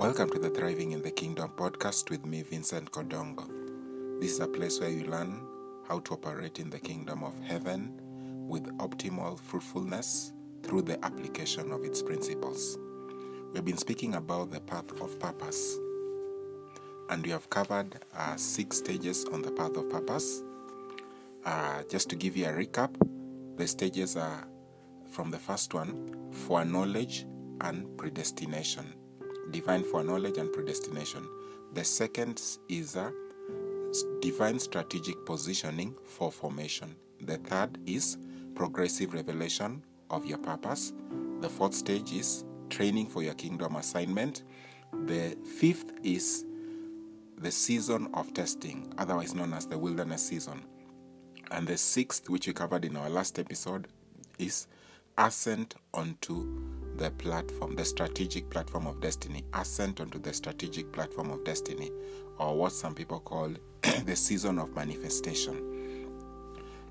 Welcome to the Thriving in the Kingdom podcast with me, Vincent Kodongo. This is a place where you learn how to operate in the kingdom of heaven with optimal fruitfulness through the application of its principles. We've been speaking about the path of purpose, and we have covered uh, six stages on the path of purpose. Uh, just to give you a recap, the stages are from the first one foreknowledge and predestination divine foreknowledge and predestination. The second is a divine strategic positioning for formation. The third is progressive revelation of your purpose. The fourth stage is training for your kingdom assignment. The fifth is the season of testing, otherwise known as the wilderness season. And the sixth, which we covered in our last episode, is ascent onto the platform, the strategic platform of destiny, ascent onto the strategic platform of destiny, or what some people call the season of manifestation.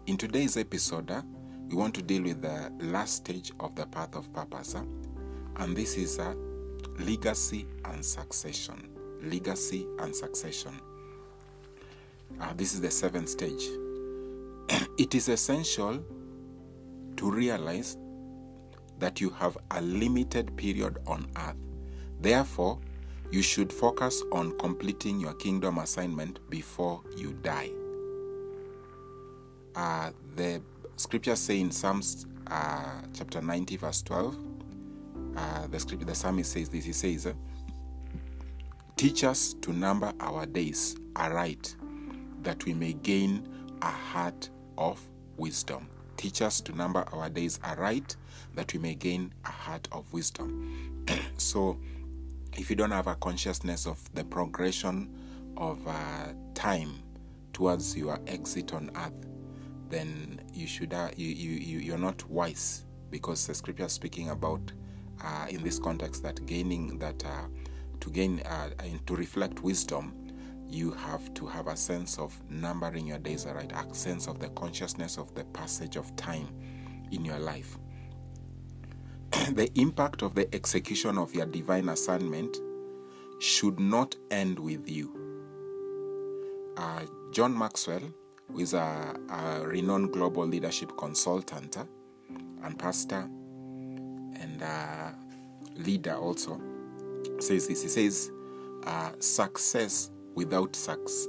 In today's episode, uh, we want to deal with the last stage of the path of purpose, uh, and this is uh, legacy and succession. Legacy and succession. Uh, this is the seventh stage. it is essential to realize that you have a limited period on earth. Therefore, you should focus on completing your kingdom assignment before you die. Uh, the scriptures say in Psalms uh, chapter 90, verse 12, uh, the scripture, the psalmist says this. He says, "Teach us to number our days aright, that we may gain a heart of wisdom." Teach us to number our days aright, that we may gain a heart of wisdom. so, if you don't have a consciousness of the progression of uh, time towards your exit on earth, then you should uh, you, you, you you're not wise because the scripture is speaking about uh, in this context that gaining that uh, to gain uh, and to reflect wisdom you have to have a sense of numbering your days aright, a sense of the consciousness of the passage of time in your life. the impact of the execution of your divine assignment should not end with you. Uh, John Maxwell, who is a, a, renowned global leadership consultant uh, and pastor and uh, leader, also says this. He says, uh, Success without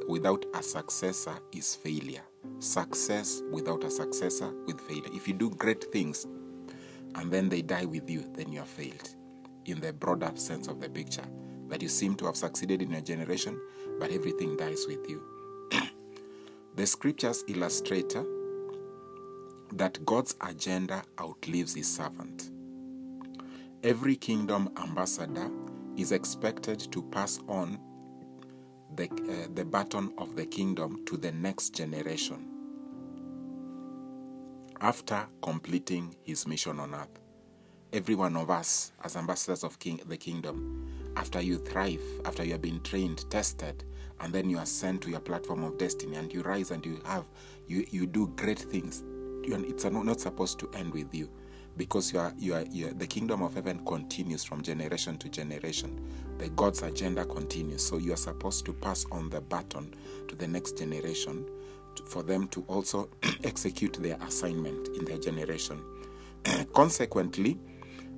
without a successor is failure. Success without a successor with failure. If you do great things and then they die with you, then you have failed. In the broader sense of the picture, that you seem to have succeeded in your generation, but everything dies with you. the scriptures illustrate that God's agenda outlives his servant. Every kingdom ambassador is expected to pass on the, uh, the baton of the kingdom to the next generation after completing his mission on earth. Every one of us, as ambassadors of king, the kingdom, after you thrive, after you have been trained, tested, and then you are sent to your platform of destiny and you rise and you have, you, you do great things, it's not supposed to end with you because you are, you are, you are, the kingdom of heaven continues from generation to generation. The God's agenda continues. So you are supposed to pass on the baton to the next generation to, for them to also execute their assignment in their generation. Consequently,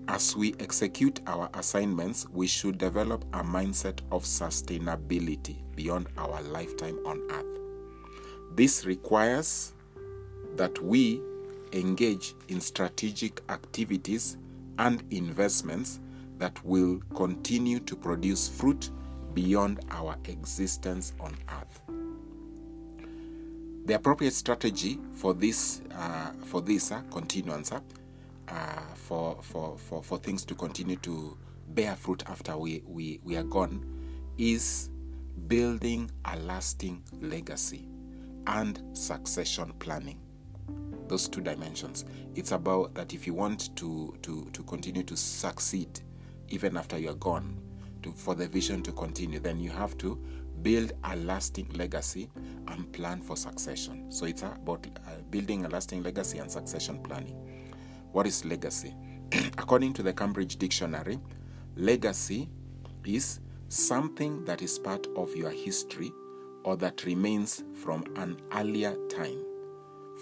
as we execute our assignments, we should develop a mindset of sustainability beyond our lifetime on earth. This requires that we engage in strategic activities and investments that will continue to produce fruit beyond our existence on earth. The appropriate strategy for this uh, for this uh, continuance uh, for, for, for, for things to continue to bear fruit after we, we, we are gone is building a lasting legacy and succession planning those two dimensions. It's about that if you want to to to continue to succeed even after you're gone, to, for the vision to continue, then you have to build a lasting legacy and plan for succession. So it's about uh, building a lasting legacy and succession planning. What is legacy? According to the Cambridge Dictionary, legacy is something that is part of your history or that remains from an earlier time.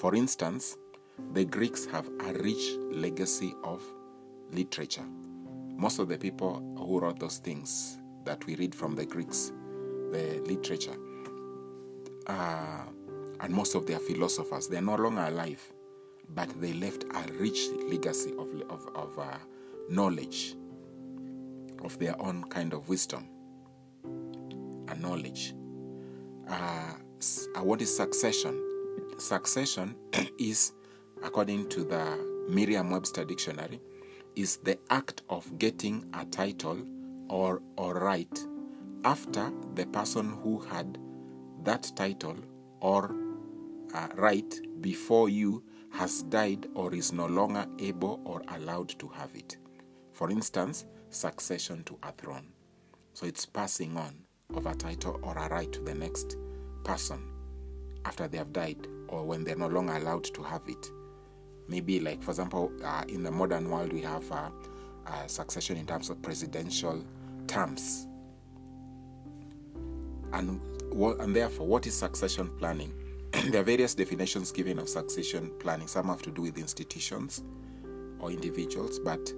For instance, the Greeks have a rich legacy of literature. Most of the people who wrote those things that we read from the Greeks, the literature, uh, and most of their philosophers, they're no longer alive, but they left a rich legacy of, of, of uh, knowledge, of their own kind of wisdom and knowledge. Uh, what is succession? Succession is, according to the Merriam Webster Dictionary, is the act of getting a title or, or right after the person who had that title or uh, right before you has died or is no longer able or allowed to have it. For instance, succession to a throne. So it's passing on of a title or a right to the next person after they have died or when they're no longer allowed to have it. Maybe, like, for example, uh, in the modern world, we have uh, uh, succession in terms of presidential terms. And, and therefore, what is succession planning? there are various definitions given of succession planning. Some have to do with institutions or individuals, but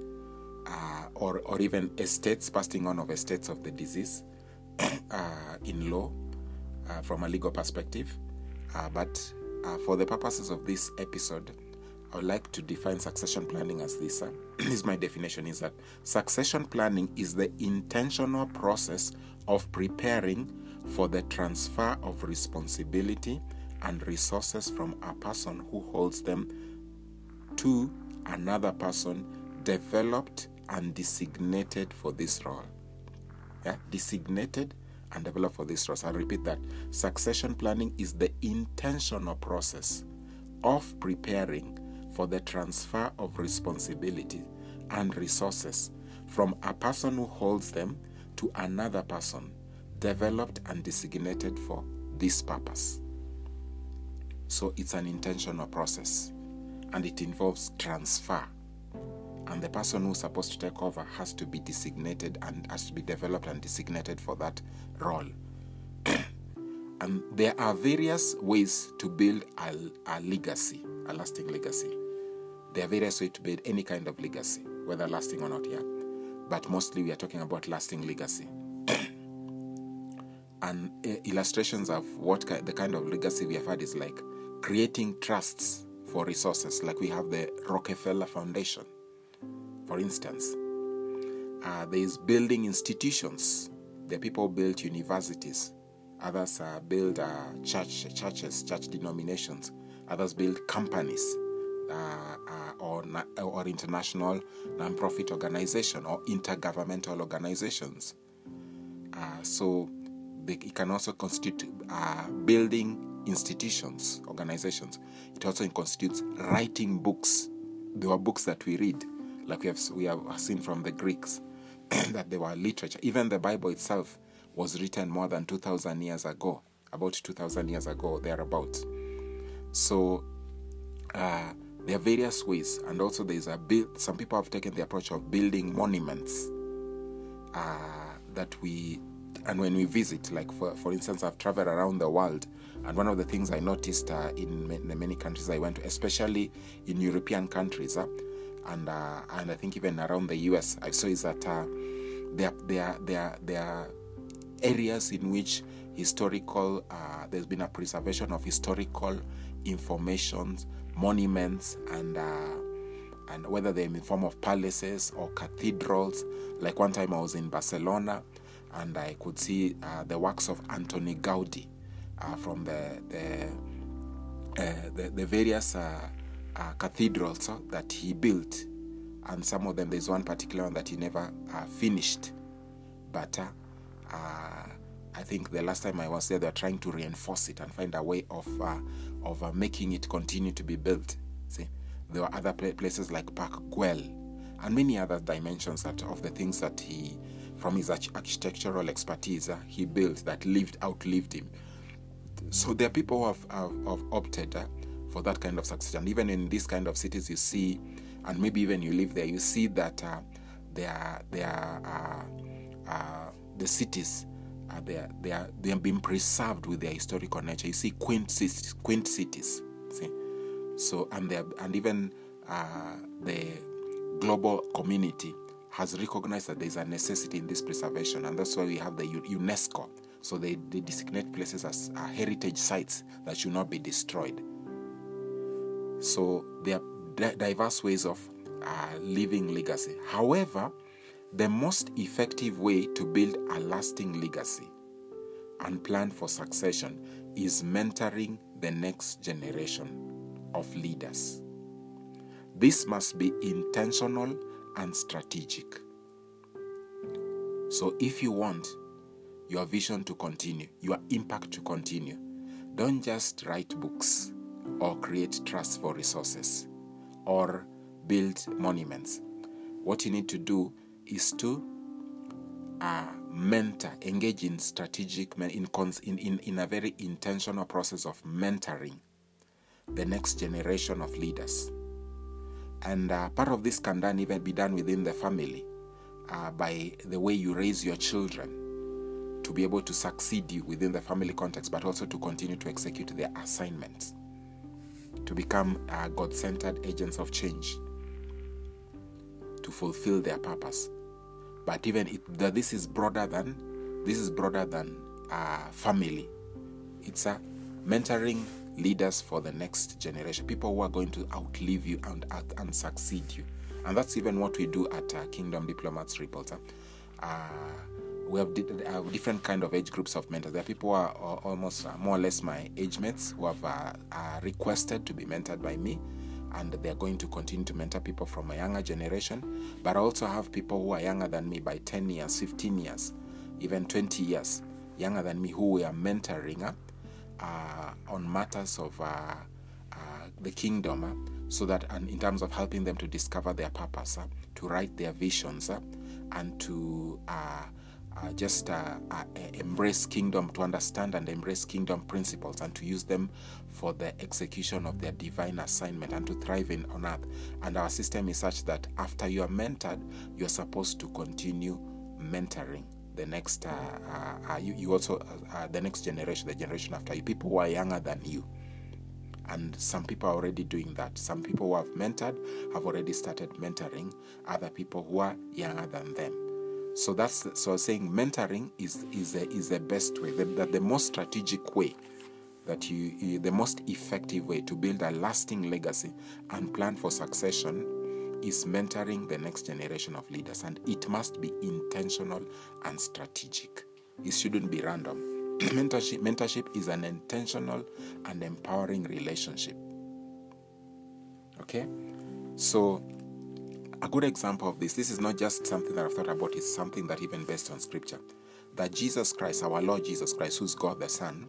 uh, or or even estates, passing on of estates of the disease uh, in law uh, from a legal perspective. Uh, but uh, for the purposes of this episode, I would like to define succession planning as this. Uh, this is my definition: is that succession planning is the intentional process of preparing for the transfer of responsibility and resources from a person who holds them to another person developed and designated for this role. Yeah, designated and developed for this trust. I'll repeat that. Succession planning is the intentional process of preparing for the transfer of responsibility and resources from a person who holds them to another person developed and designated for this purpose. So it's an intentional process and it involves transfer. And the person who's supposed to take over has to be designated and has to be developed and designated for that role. and there are various ways to build a, a legacy, a lasting legacy. There are various ways to build any kind of legacy, whether lasting or not, yeah. But mostly we are talking about lasting legacy. and uh, illustrations of what ki- the kind of legacy we have had is like creating trusts for resources, like we have the Rockefeller Foundation, for instance. Uh, there is building institutions. The people build universities. Others uh, build uh, church churches, church denominations. Others build companies uh, uh, or or international non-profit organization or intergovernmental organizations. Uh, so they, it can also constitute building institutions, organizations. It also constitutes writing books. There were books that we read, like we have we have seen from the Greeks, that they were literature. Even the Bible itself was written more than two thousand years ago, about two thousand years ago, thereabouts. So uh, there are various ways, and also there is a build. Some people have taken the approach of building monuments uh, that we and when we visit, like for, for instance, I've traveled around the world, and one of the things I noticed uh, in many, many countries I went to, especially in European countries, uh, and uh, and I think even around the US, I saw is that uh, there there there there are areas in which historical uh, there's been a preservation of historical information, monuments, and uh, and whether they're in the form of palaces or cathedrals. Like one time I was in Barcelona and I could see uh, the works of Antoni Gaudi uh, from the the, the, the various uh, uh, cathedrals that he built, and some of them there's one particular one that he never finished, but. I think the last time I was there, they were trying to reinforce it and find a way of of making it continue to be built. See, there were other places like Park Güell and many other dimensions that of the things that he from his architectural expertise uh, he built that lived outlived him. So there are people who have, have, have opted uh, for that kind of success, and even in these kind of cities, you see, and maybe even you live there, you see that uh, there there are uh, the cities uh, they are, they are they have been preserved with their historical nature. You see quaint cities, quaint cities. See, so and they are, and even uh, the global community has recognized that there is a necessity in this preservation, and that's why we have the UNESCO. So they, they designate places as uh, heritage sites that should not be destroyed. So there are diverse ways of uh, legacy. However, the most effective way to build a lasting legacy and plan for succession is mentoring the next generation of leaders. This must be intentional and strategic. So, if you want your vision to continue, your impact to continue, don't just write books or create trusts for resources or build monuments. What you need to do is to uh, mentor, engage in strategic, in, in, in, a very intentional process of mentoring the next generation of leaders. And uh, part of this can then even be done within the family uh, by the way you raise your children to be able to succeed you within the family context, but also to continue to execute their assignments, to become uh, God centered agents of change, to fulfill their purpose. But even the, this is broader than this is broader than uh, family. It's a mentoring leaders for the next generation, people who are going to outlive you and, and, and succeed you. And that's even what we do at uh, Kingdom Diplomats Reporter. Uh, we have uh, different kind of age groups of mentors. There are people who are almost uh, more or less my age mates who have uh, requested to be mentored by me and they're going to continue to mentor people from a younger generation. But I also have people who are younger than me by 10 years, 15 years, even 20 years younger than me who we are mentoring uh, uh, on matters of uh, uh, the kingdom, uh, so that and in terms of helping them to discover their purpose, uh, to write their visions, and to just embrace kingdom, to understand and embrace kingdom principles, and to use them for the execution of their divine assignment and to thrive in on earth. And our system is such that after you are mentored, you're supposed to continue mentoring the next uh, uh, uh, you, you also uh, the next generation the generation after you. People who are younger than you. And some people are already doing that. Some people who have mentored have already started mentoring other people who are younger than them so that's so saying mentoring is is the, is the best way the, the, the most strategic way that you the most effective way to build a lasting legacy and plan for succession is mentoring the next generation of leaders, and it must be intentional and strategic. It shouldn't be random. mentorship, mentorship is an intentional and empowering relationship. Okay? So, a good example of this, this is not just something that I've thought about, it's something that even based on scripture. That Jesus Christ, our Lord Jesus Christ, who's God the Son,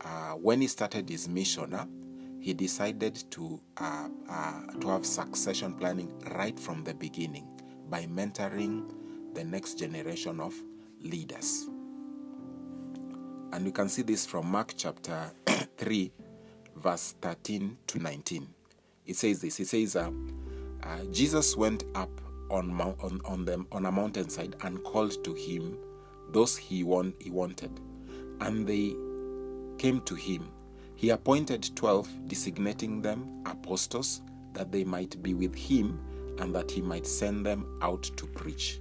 uh, when he started his mission, uh, he decided to uh, uh, to have succession planning right from the beginning by mentoring the next generation of leaders. And you can see this from Mark chapter 3, verse 13 to 19. It says this. It says, uh, Jesus went up on, on, on, them, on a mountainside and called to him those he, want, he wanted. And they came to him he appointed twelve, designating them apostles, that they might be with him and that he might send them out to preach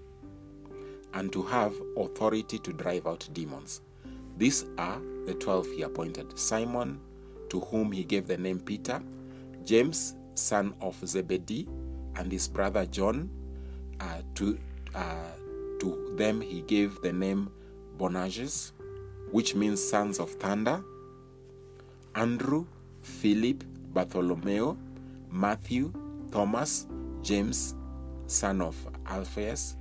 and to have authority to drive out demons. These are the twelve he appointed Simon, to whom he gave the name Peter, James, son of Zebedee, and his brother John. Uh, to, uh, to them he gave the name Boanerges, which means sons of thunder. Andrew, Philip, Bartholomew, Matthew, Thomas, James, son of Alphaeus,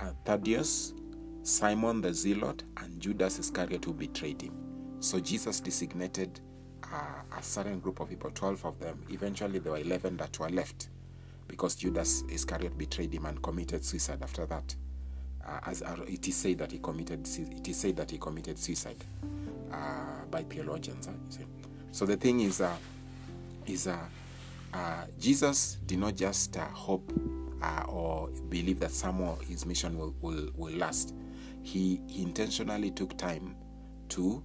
uh, Thaddeus, Simon the Zealot, and Judas Iscariot who betrayed him. So Jesus designated uh, a certain group of people, 12 of them. Eventually, there were 11 that were left because Judas Iscariot betrayed him and committed suicide after that. Uh, as uh, it is said that he committed, it is said that he committed suicide uh, by theologians. So the thing is, uh, is uh, uh, Jesus did not just hope or believe that somehow his mission will, will, will last. he intentionally took time to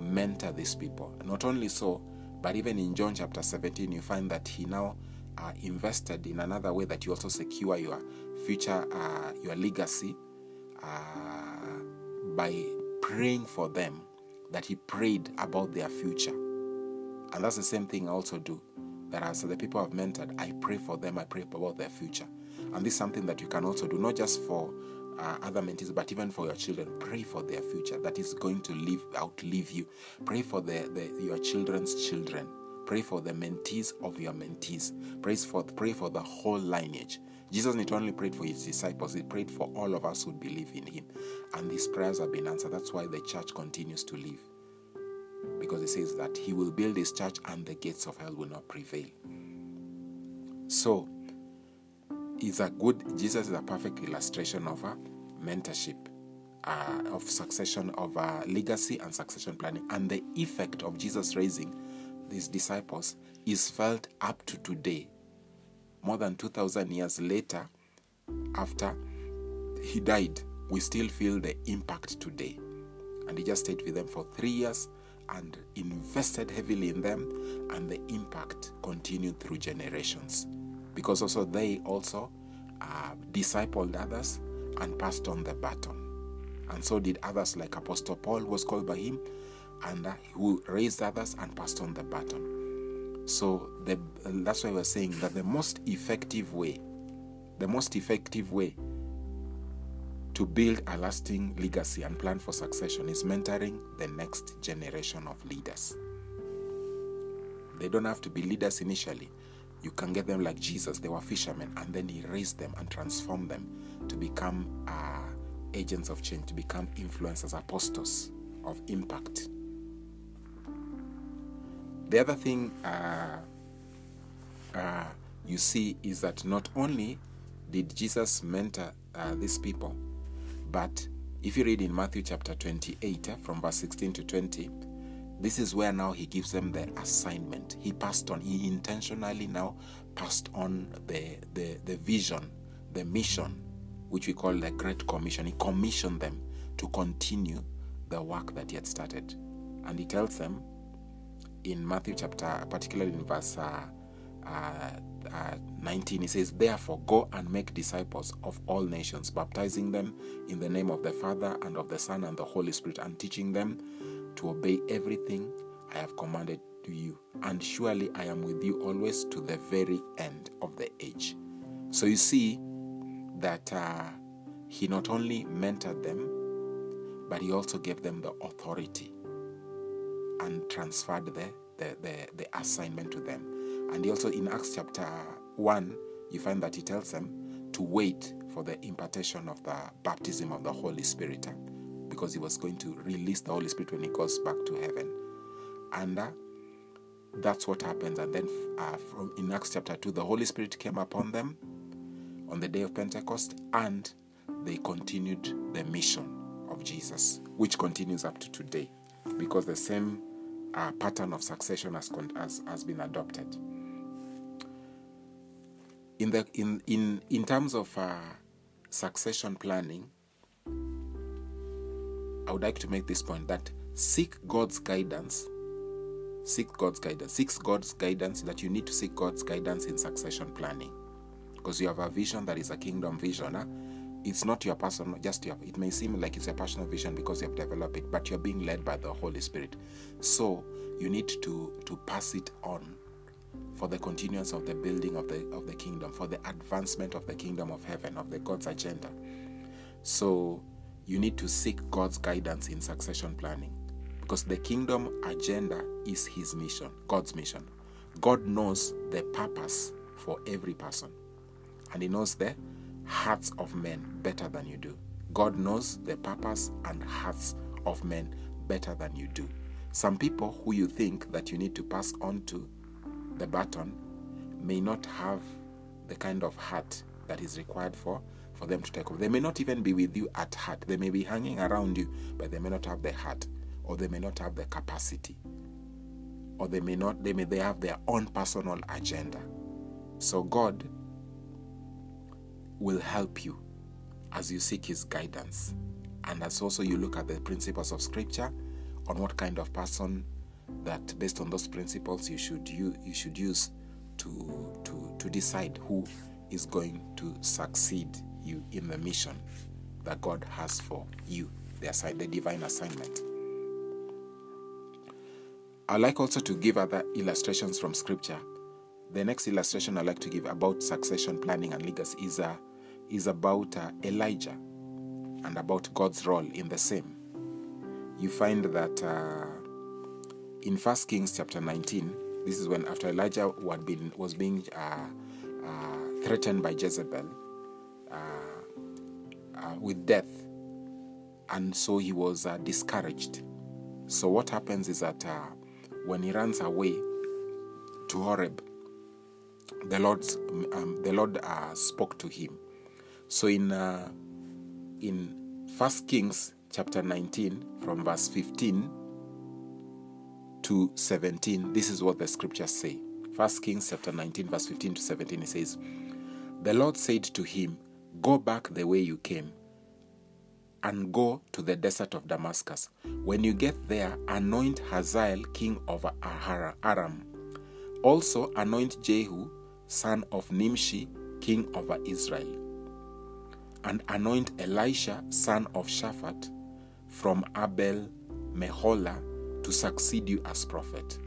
mentor these people. Not only so, but even in John chapter 17, you find that he now uh, invested in another way that you also secure your future, uh, your legacy uh, by praying for them, that he prayed about their future. And that's the same thing I also do. That as the people I've mentored, I pray for them, I pray about their future. And this is something that you can also do, not just for uh, other mentees, but even for your children. Pray for their future that is going to live outlive you. Pray for the, the, your children's children. Pray for the mentees of your mentees. Pray for, pray for the whole lineage. Jesus not only prayed for his disciples, he prayed for all of us who believe in him. And these prayers have been answered. That's why the church continues to live. Because he says that he will build his church and the gates of hell will not prevail. So, is a good Jesus is a perfect illustration of a mentorship, uh, of succession of a legacy and succession planning, and the effect of Jesus raising these disciples is felt up to today, more than two thousand years later, after he died. We still feel the impact today, and he just stayed with them for three years and invested heavily in them, and the impact continued through generations because also they also uh, discipled others and passed on the baton. And so did others, like Apostle Paul was called by him, and who raised others and passed on the baton. So the, that's why we're saying that the most effective way, the most effective way to build a lasting legacy and plan for succession is mentoring the next generation of leaders. They don't have to be leaders initially, you can get them like Jesus. They were fishermen, and then He raised them and transformed them to become uh, agents of change, to become influencers, apostles of impact. The other thing uh, uh, you see is that not only did Jesus mentor uh, these people, but if you read in Matthew chapter 28, uh, from verse 16 to 20, this is where now he gives them the assignment. He passed on, he intentionally now passed on the, the, the vision, the mission, which we call the Great Commission. He commissioned them to continue the work that he had started. And he tells them in Matthew chapter, particularly in verse uh, uh, uh, 19, he says, Therefore, go and make disciples of all nations, baptizing them in the name of the Father and of the Son and the Holy Spirit, and teaching them to obey everything I have commanded to you. And surely I am with you always to the very end of the age. So you see that uh, he not only mentored them, but he also gave them the authority and transferred the, the, the, the assignment to them. And also, in Acts chapter 1, you find that he tells them to wait for the impartation of the baptism of the Holy Spirit because he was going to release the Holy Spirit when he goes back to heaven. And uh, that's what happens. And then uh, from in Acts chapter 2, the Holy Spirit came upon them on the day of Pentecost and they continued the mission of Jesus, which continues up to today because the same pattern of succession has, has, has been adopted. In, the, in, in, in terms of uh, succession planning, I would like to make this point that seek God's guidance. Seek God's guidance. Seek God's guidance that you need to seek God's guidance in succession planning. Because you have a vision that is a kingdom vision. Huh? It's not your personal, just your, it may seem like it's a personal vision because you have developed it, but you're being led by the Holy Spirit. So you need to, to pass it on for the continuance of the building of the of the kingdom, for the advancement of the kingdom of heaven, of the God's agenda. So you need to seek God's guidance in succession planning because the kingdom agenda is His mission, God's mission. God knows the purpose for every person, and He knows the hearts of men better than you do. God knows the purpose and hearts of men better than you do. Some people who you think that you need to pass on to the baton may not have the kind of heart that is required for for them to take over. They may not even be with you at heart. They may be hanging around you, but they may not have the heart, or they may not have the capacity, or they may not. They may they have their own personal agenda. So God will help you as you seek His guidance And as also you look at the principles of Scripture on what kind of person that, based on those principles, you should you, you should use to to to decide who is going to succeed you in the mission that God has for you, the, assign, the divine assignment. I like also to give other illustrations from Scripture. The next illustration I like to give about succession planning and legacy is, uh, is about uh, Elijah and about God's role in the same. You find that uh, in First Kings chapter 19, this is when after Elijah had been, was being uh, uh, threatened by Jezebel uh, with death, and so he was discouraged. So what happens is that when he runs away to Horeb, the Lord, um, the Lord uh, spoke to him. So in uh, in First Kings chapter 19, from verse 15 to 17, this is what the scriptures say. First Kings chapter 19, verse 15 to 17, it says, The Lord said to him, Go back the way you came and go to the desert of Damascus. When you get there, anoint Hazael king of Aram. Also anoint Jehu, son of Nimshi, king over Israel. And anoint Elisha, son of Shaphat, from Abel Meholah, to succeed you as prophet.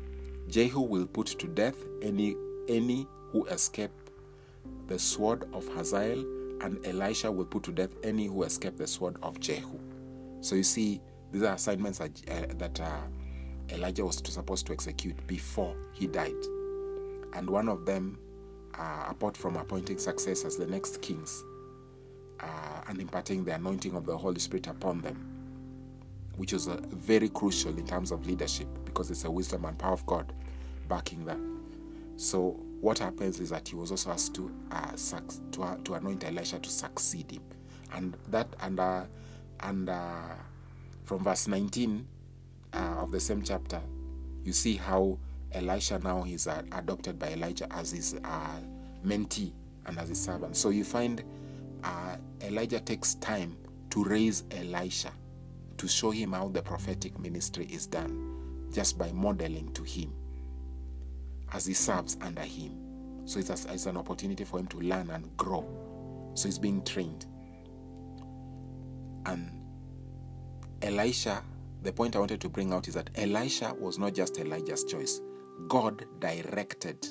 Jehu will put to death any, any who escape the sword of Hazael and Elisha will put to death any who escape the sword of Jehu. So you see, these are assignments that, uh, that uh, Elijah was supposed to execute before he died. And one of them, uh, apart from appointing successors, the next kings, uh, and imparting the anointing of the Holy Spirit upon them, which is uh, very crucial in terms of leadership because it's a wisdom and power of God backing that. So what happens is that he was also asked to uh, to, uh, to anoint Elisha to succeed him, and that and uh, and uh, from verse 19 uh, of the same chapter, you see how Elisha now is uh, adopted by Elijah as his mentee and as his servant. So you find Elijah takes time to raise Elisha to show him how the prophetic ministry is done, just by modeling to him as he serves under him. So it's, a, it's an opportunity for him to learn and grow. So he's being trained. And Elisha, the point I wanted to bring out is that Elisha was not just Elijah's choice. God directed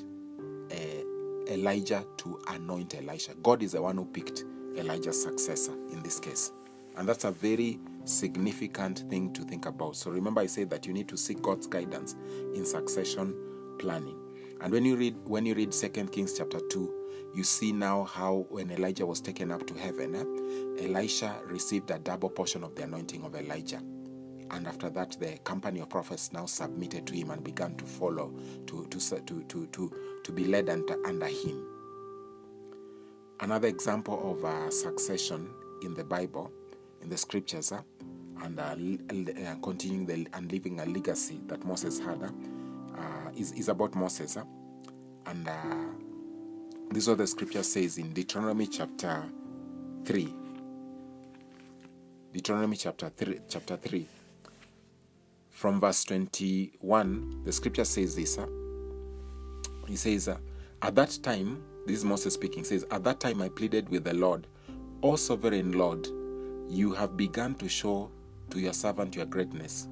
uh, Elijah to anoint Elisha. God is the one who picked Elijah's successor in this case. And that's a very significant thing to think about. So remember, I said that you need to seek God's guidance in succession planning. And when you read when you read Second Kings chapter 2, you see now how when Elijah was taken up to heaven, eh, Elisha received a double portion of the anointing of Elijah. And after that, the company of prophets now submitted to him and began to follow, to, to, to, to, to, to be led under, under him. Another example of uh, succession in the Bible, in the scriptures, uh, and uh, uh continuing the, and leaving a legacy that Moses had, uh, uh, is, is about Moses. And this is what the scripture says in Deuteronomy chapter 3. Deuteronomy chapter 3, chapter 3. From verse 21, the scripture says this. He says, At that time, this is Moses speaking, says, At that time I pleaded with the Lord, O sovereign Lord, you have begun to show to your servant your greatness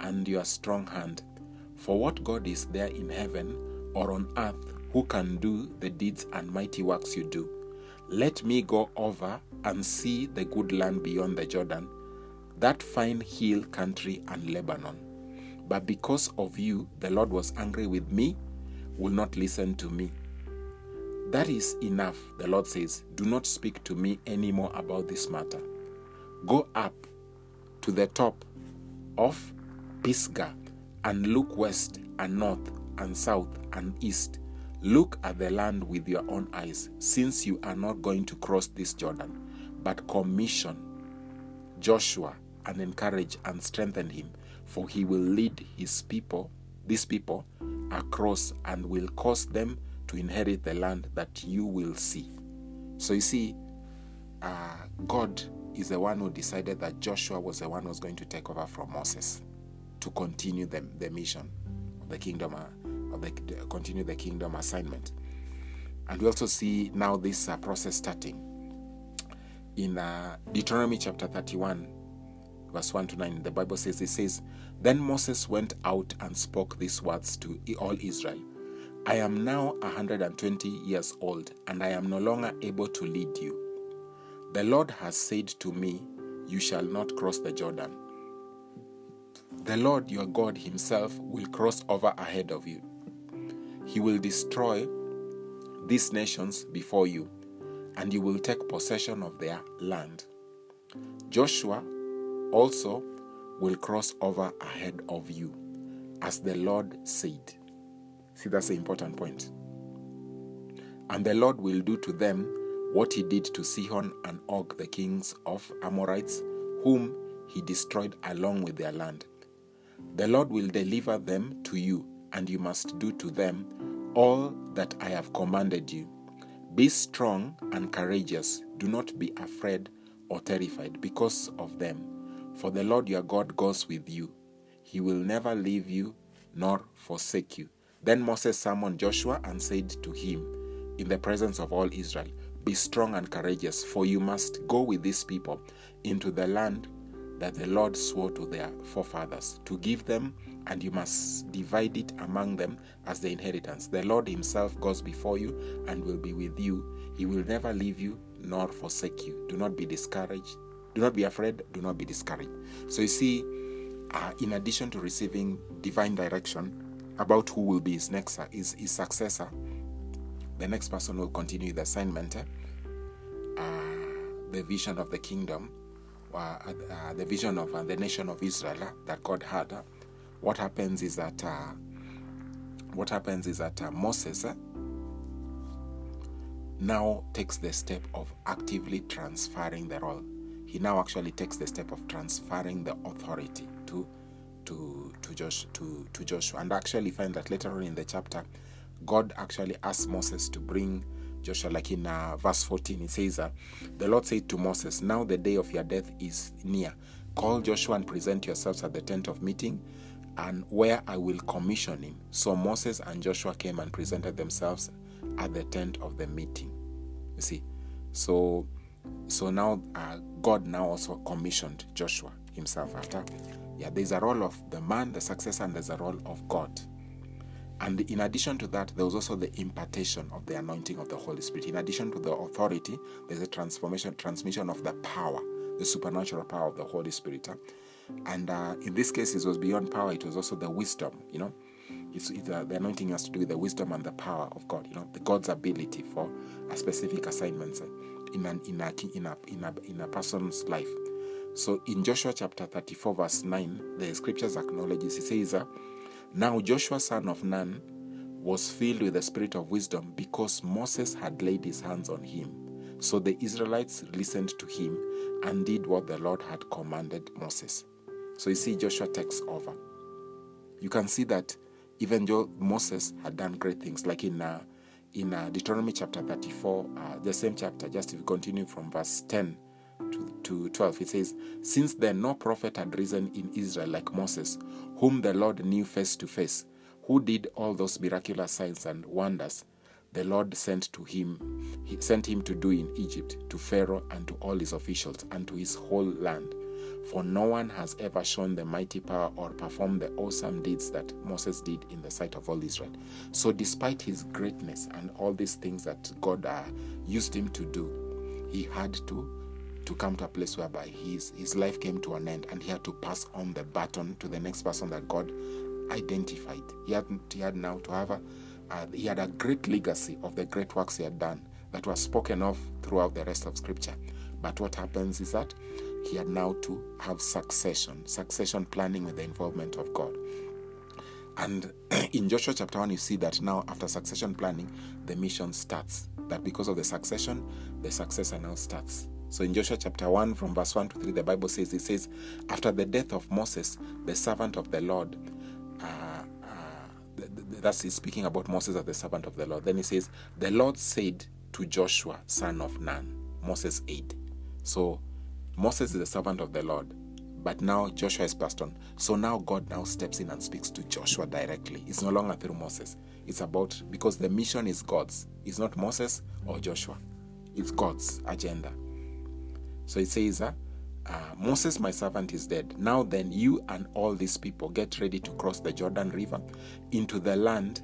and your strong hand for what God is there in heaven or on earth who can do the deeds and mighty works you do? Let me go over and see the good land beyond the Jordan, that fine hill country and Lebanon. But because of you, the Lord was angry with me, will not listen to me. That is enough, the Lord says. Do not speak to me anymore about this matter. Go up to the top of Pisgah and look west and north and south and east. Look at the land with your own eyes, since you are not going to cross this Jordan, but commission Joshua and encourage and strengthen him, for he will lead his people, these people, across and will cause them to inherit the land that you will see. So you see, uh, God is the one who decided that Joshua was the one who was going to take over from Moses to continue the, the mission of the kingdom, uh, of the, continue the kingdom assignment. And we also see now this uh, process starting in uh, Deuteronomy chapter 31, verse 1 to 9. The Bible says, It says, Then Moses went out and spoke these words to all Israel I am now 120 years old, and I am no longer able to lead you. The Lord has said to me, You shall not cross the Jordan. The Lord your God Himself will cross over ahead of you. He will destroy these nations before you, and you will take possession of their land. Joshua also will cross over ahead of you, as the Lord said. See, that's the important point. And the Lord will do to them what he did to Sihon and Og, the kings of Amorites, whom he destroyed along with their land. The Lord will deliver them to you, and you must do to them all that I have commanded you. Be strong and courageous. Do not be afraid or terrified because of them, for the Lord your God goes with you. He will never leave you nor forsake you. Then Moses summoned Joshua and said to him, in the presence of all Israel, Be strong and courageous, for you must go with these people into the land that the Lord swore to their forefathers to give them, and you must divide it among them as the inheritance. The Lord Himself goes before you and will be with you. He will never leave you nor forsake you. Do not be discouraged. Do not be afraid. Do not be discouraged. So you see, uh, in addition to receiving divine direction, about who will be his next his, his successor. The next person will continue the assignment, uh, the vision of the kingdom, uh, uh, the vision of uh, the nation of Israel uh, that God had. Uh, what happens is that what happens is that Moses now takes the step of actively transferring the role. He now actually takes the step of transferring the authority to to to Josh to, to Joshua. And actually find that later on in the chapter, God actually asked Moses to bring Joshua, like in uh, verse 14, it says, uh, The Lord said to Moses, Now the day of your death is near. Call Joshua and present yourselves at the tent of meeting, and where I will commission him. So Moses and Joshua came and presented themselves at the tent of the meeting. You see, so so now uh, God now also commissioned Joshua himself after yeah, there's a role of the man, the successor, and there's a role of God. And in addition to that, there was also the impartation of the anointing of the Holy Spirit. In addition to the authority, there's a transformation, transmission of the power, the supernatural power of the Holy Spirit. And uh, in this case, it was beyond power, it was also the wisdom, you know. It's, it's uh, the anointing has to do with the wisdom and the power of God, you know, the God's ability for a specific assignment in, an, in, a, in, a, in, a, in a person's life. So in Joshua chapter 34, verse 9, the scriptures acknowledges, it says, uh, Now Joshua son of Nun was filled with the spirit of wisdom because Moses had laid his hands on him. So the Israelites listened to him and did what the Lord had commanded Moses. So you see, Joshua takes over. You can see that even though Moses had done great things, like in uh, in uh, Deuteronomy chapter 34, uh, the same chapter, just if you continue from verse 10 to, to 12, it says, Since then no prophet had risen in Israel like Moses, whom the Lord knew face to face, who did all those miraculous signs and wonders the Lord sent to him, he sent him to do in Egypt, to Pharaoh and to all his officials and to his whole land. For no one has ever shown the mighty power or performed the awesome deeds that Moses did in the sight of all Israel. So, despite his greatness and all these things that God uh, used him to do, he had to to come to a place whereby his, his life came to an end and he had to pass on the baton to the next person that God identified. He had, he had now to have a, uh, he had a great legacy of the great works he had done that was spoken of throughout the rest of Scripture. But what happens is that he had now to have succession, succession planning with the involvement of God. And in Joshua chapter 1, you see that now, after succession planning, the mission starts. That because of the succession, the successor now starts. So in Joshua chapter 1, from verse 1 to 3, the Bible says, It says, After the death of Moses, the servant of the Lord, uh, uh, that's speaking about Moses as the servant of the Lord. Then he says, The Lord said to Joshua, son of Nun, Moses' aide. So Moses is the servant of the Lord, but now Joshua is passed on. So now God now steps in and speaks to Joshua directly. It's no longer through Moses. It's about because the mission is God's. It's not Moses or Joshua. It's God's agenda. So it says, uh, uh, Moses, my servant, is dead. Now then, you and all these people get ready to cross the Jordan River into the land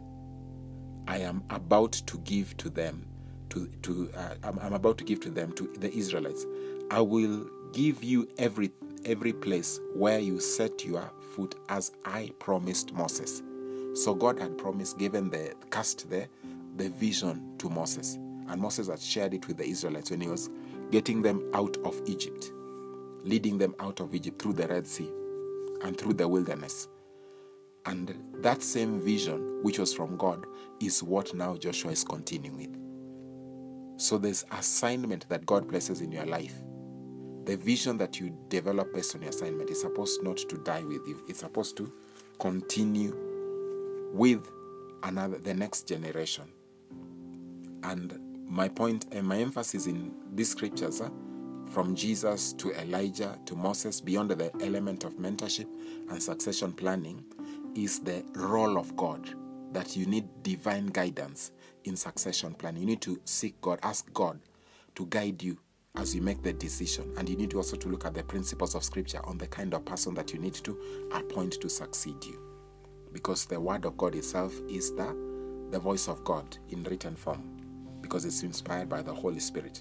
I am about to give to them. To, to uh, I'm, I'm about to give to them to the Israelites. I will give you every every place where you set your foot, as I promised Moses. So God had promised, given the cast there, the vision to Moses, and Moses had shared it with the Israelites when he was getting them out of Egypt leading them out of Egypt through the Red Sea and through the wilderness. And that same vision, which was from God, is what now Joshua is continuing with. So there's assignment that God places in your life. The vision that you develop based on your assignment is supposed not to die with you. It's supposed to continue with another the next generation. And my point and my emphasis in these scriptures uh, from Jesus to Elijah to Moses, beyond the element of mentorship and succession planning, is the role of God. That you need divine guidance in succession planning. You need to seek God, ask God to guide you as you make the decision. And you need also to look at the principles of Scripture on the kind of person that you need to appoint to succeed you. Because the Word of God itself is the, the voice of God in written form, because it's inspired by the Holy Spirit.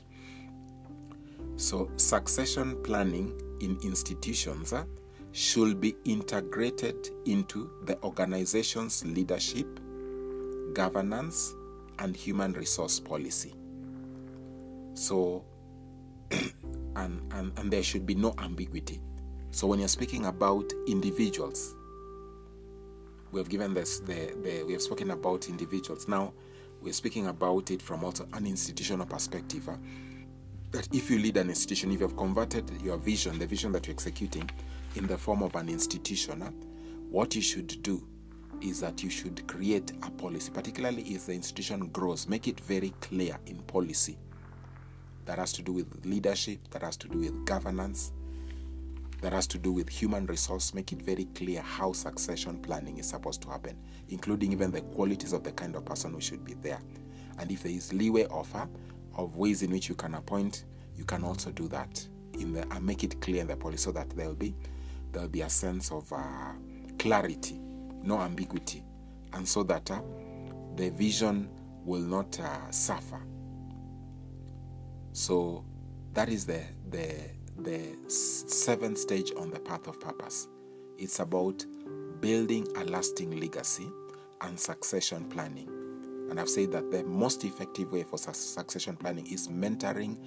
So, succession planning in institutions uh, should be integrated into the organization's leadership, governance, and human resource policy. So, and, and, and there should be no ambiguity. So, when you're speaking about individuals, we have given this, the, the, we have spoken about individuals. Now, we're speaking about it from also an institutional perspective. Uh, that if you lead an institution, if you have converted your vision, the vision that you're executing, in the form of an institution, what you should do is that you should create a policy, particularly if the institution grows, make it very clear in policy. That has to do with leadership, that has to do with governance, that has to do with human resource. Make it very clear how succession planning is supposed to happen, including even the qualities of the kind of person who should be there. And if there is leeway offer, of ways in which you can appoint, you can also do that in the and make it clear in the policy so that there'll be there'll be a sense of uh, clarity, no ambiguity, and so that uh, the vision will not uh, suffer. So that is the the the seventh stage on the path of purpose. It's about building a lasting legacy and succession planning. And I've said that the most effective way for succession planning is mentoring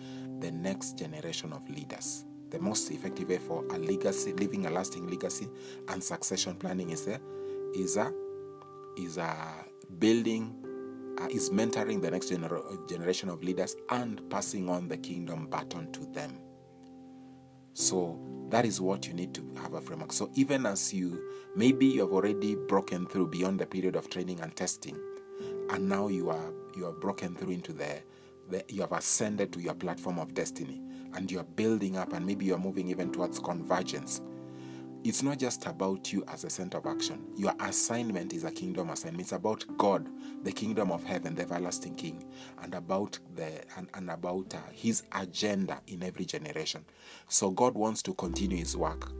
the next generation of leaders. The most effective way for a legacy, living a lasting legacy, and succession planning is a, is a, is a building, uh, is mentoring the next gener- generation of leaders and passing on the kingdom baton to them. So that is what you need to have a framework. So even as you maybe you have already broken through beyond the period of training and testing, and now you are you are broken through into the, the you have ascended to your platform of destiny and you are building up and maybe you are moving even towards convergence it's not just about you as a center of action. Your assignment is a kingdom assignment. It's about god the kingdom of heaven the everlasting king and about the and, and about uh, his agenda in every generation. So god wants to continue his work.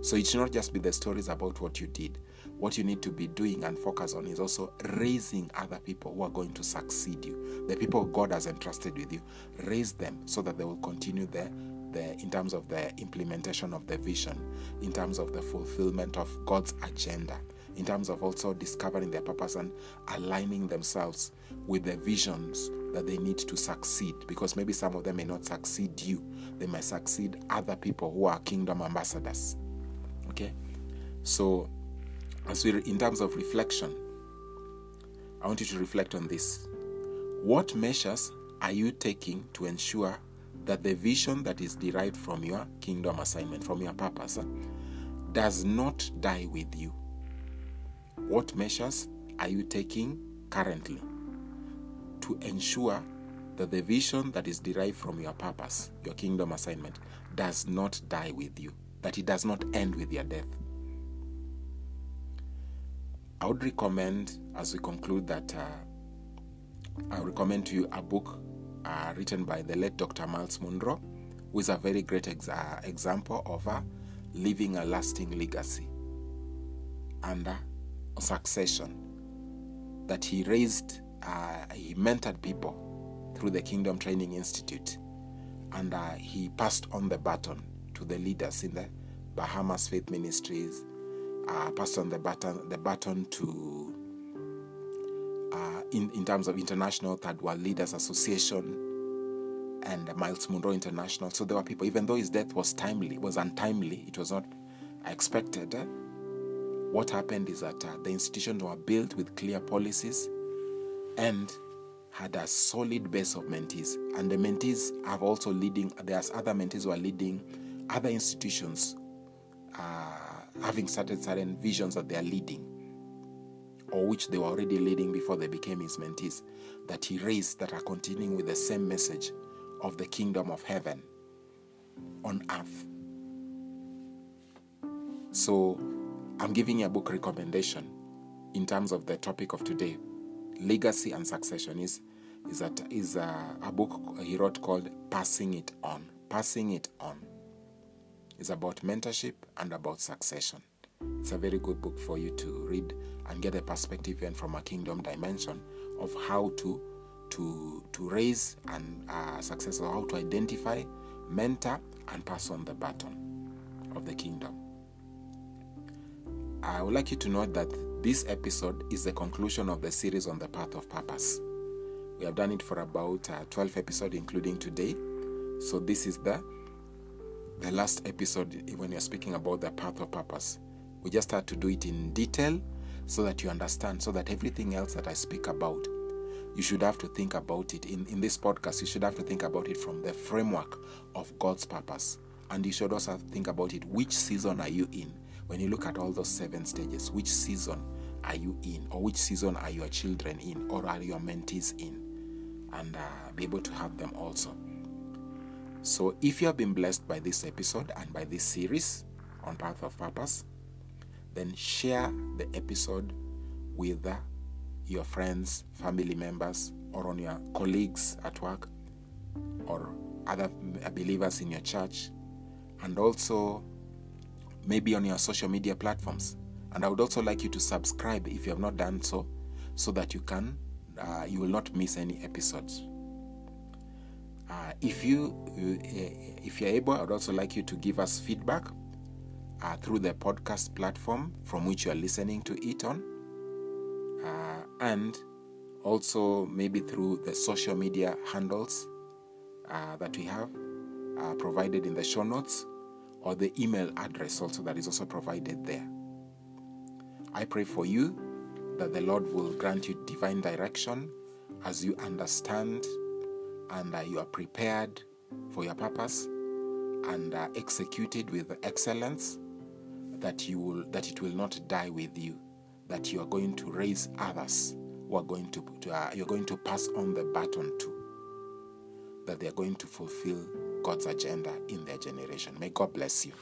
So it should not just be the stories about what you did. What you need to be doing and focus on is also raising other people who are going to succeed you. The people God has entrusted with you, raise them so that they will continue the, the in terms of the implementation of the vision, in terms of the fulfillment of God's agenda, in terms of also discovering their purpose and aligning themselves with the visions that they need to succeed. Because maybe some of them may not succeed you, they may succeed other people who are kingdom ambassadors. Okay? So as we in terms of reflection, I want you to reflect on this. What measures are you taking to ensure that the vision that is derived from your kingdom assignment, from your purpose, does not die with you? What measures are you taking currently to ensure that the vision that is derived from your purpose, your kingdom assignment, does not die with you, that it does not end with your death. I would recommend, as we conclude, that uh, I recommend to you a book uh, written by the late Dr. Myles Munroe, who is a very great ex- uh, example of uh, leaving a lasting legacy uh, succession. That he raised, uh, he mentored people through the Kingdom Training Institute, and uh, he passed on the baton to the leaders in the Bahamas Faith Ministries, uh, passed on the baton, the baton to in, in terms of international Third World Leaders Association and Myles Munroe International. So there were people, even though his death was timely, was untimely, it was not expected. What happened is that uh, the institutions were built with clear policies and had a solid base of mentees. And the mentees have also leading, there's other mentees who are leading other institutions, uh, having started certain visions that they are leading or which they were already leading before they became his mentees, that he raised that are continuing with the same message of the kingdom of heaven on earth. So I'm giving you a book recommendation in terms of the topic of today. Legacy and succession is is that is a, a book he wrote called Passing It On. Passing It On. is about mentorship and about succession. It's a very good book for you to read and get a perspective and from a kingdom dimension of how to to to raise and uh, successor, how to identify, mentor, and pass on the baton of the kingdom. I would like you to note that this episode is the conclusion of the series on the path of purpose. We have done it for about uh, 12 episodes, including today. So this is the the last episode when you're speaking about the path of purpose. We just had to do it in detail so that you understand, so that everything else that I speak about, you should have to think about it. In, in this podcast, you should have to think about it from the framework of God's purpose. And you should also think about it which season are you in? When you look at all those seven stages, which season are you in? Or which season are your children in? Or are your mentees in? And uh, be able to have them also. So, if you have been blessed by this episode and by this series on Path of Purpose, then share the episode with your friends, family members, or on your colleagues at work, or other believers in your church, and also maybe on your social media platforms. And I would also like you to subscribe if you have not done so, so that you can uh, you will not miss any episodes. Uh, if you uh, if you're able, I would also like you to give us feedback uh, through the podcast platform from which you are listening to it on, uh, and also maybe through the social media handles uh, that we have uh, provided in the show notes, or the email address also that is also provided there. I pray for you that the Lord will grant you divine direction as you understand and uh, you are prepared for your purpose and uh, executed with excellence that you will that it will not die with you that you are going to raise others who are going to, to uh, you're going to pass on the baton to that they are going to fulfill God's agenda in their generation. May God bless you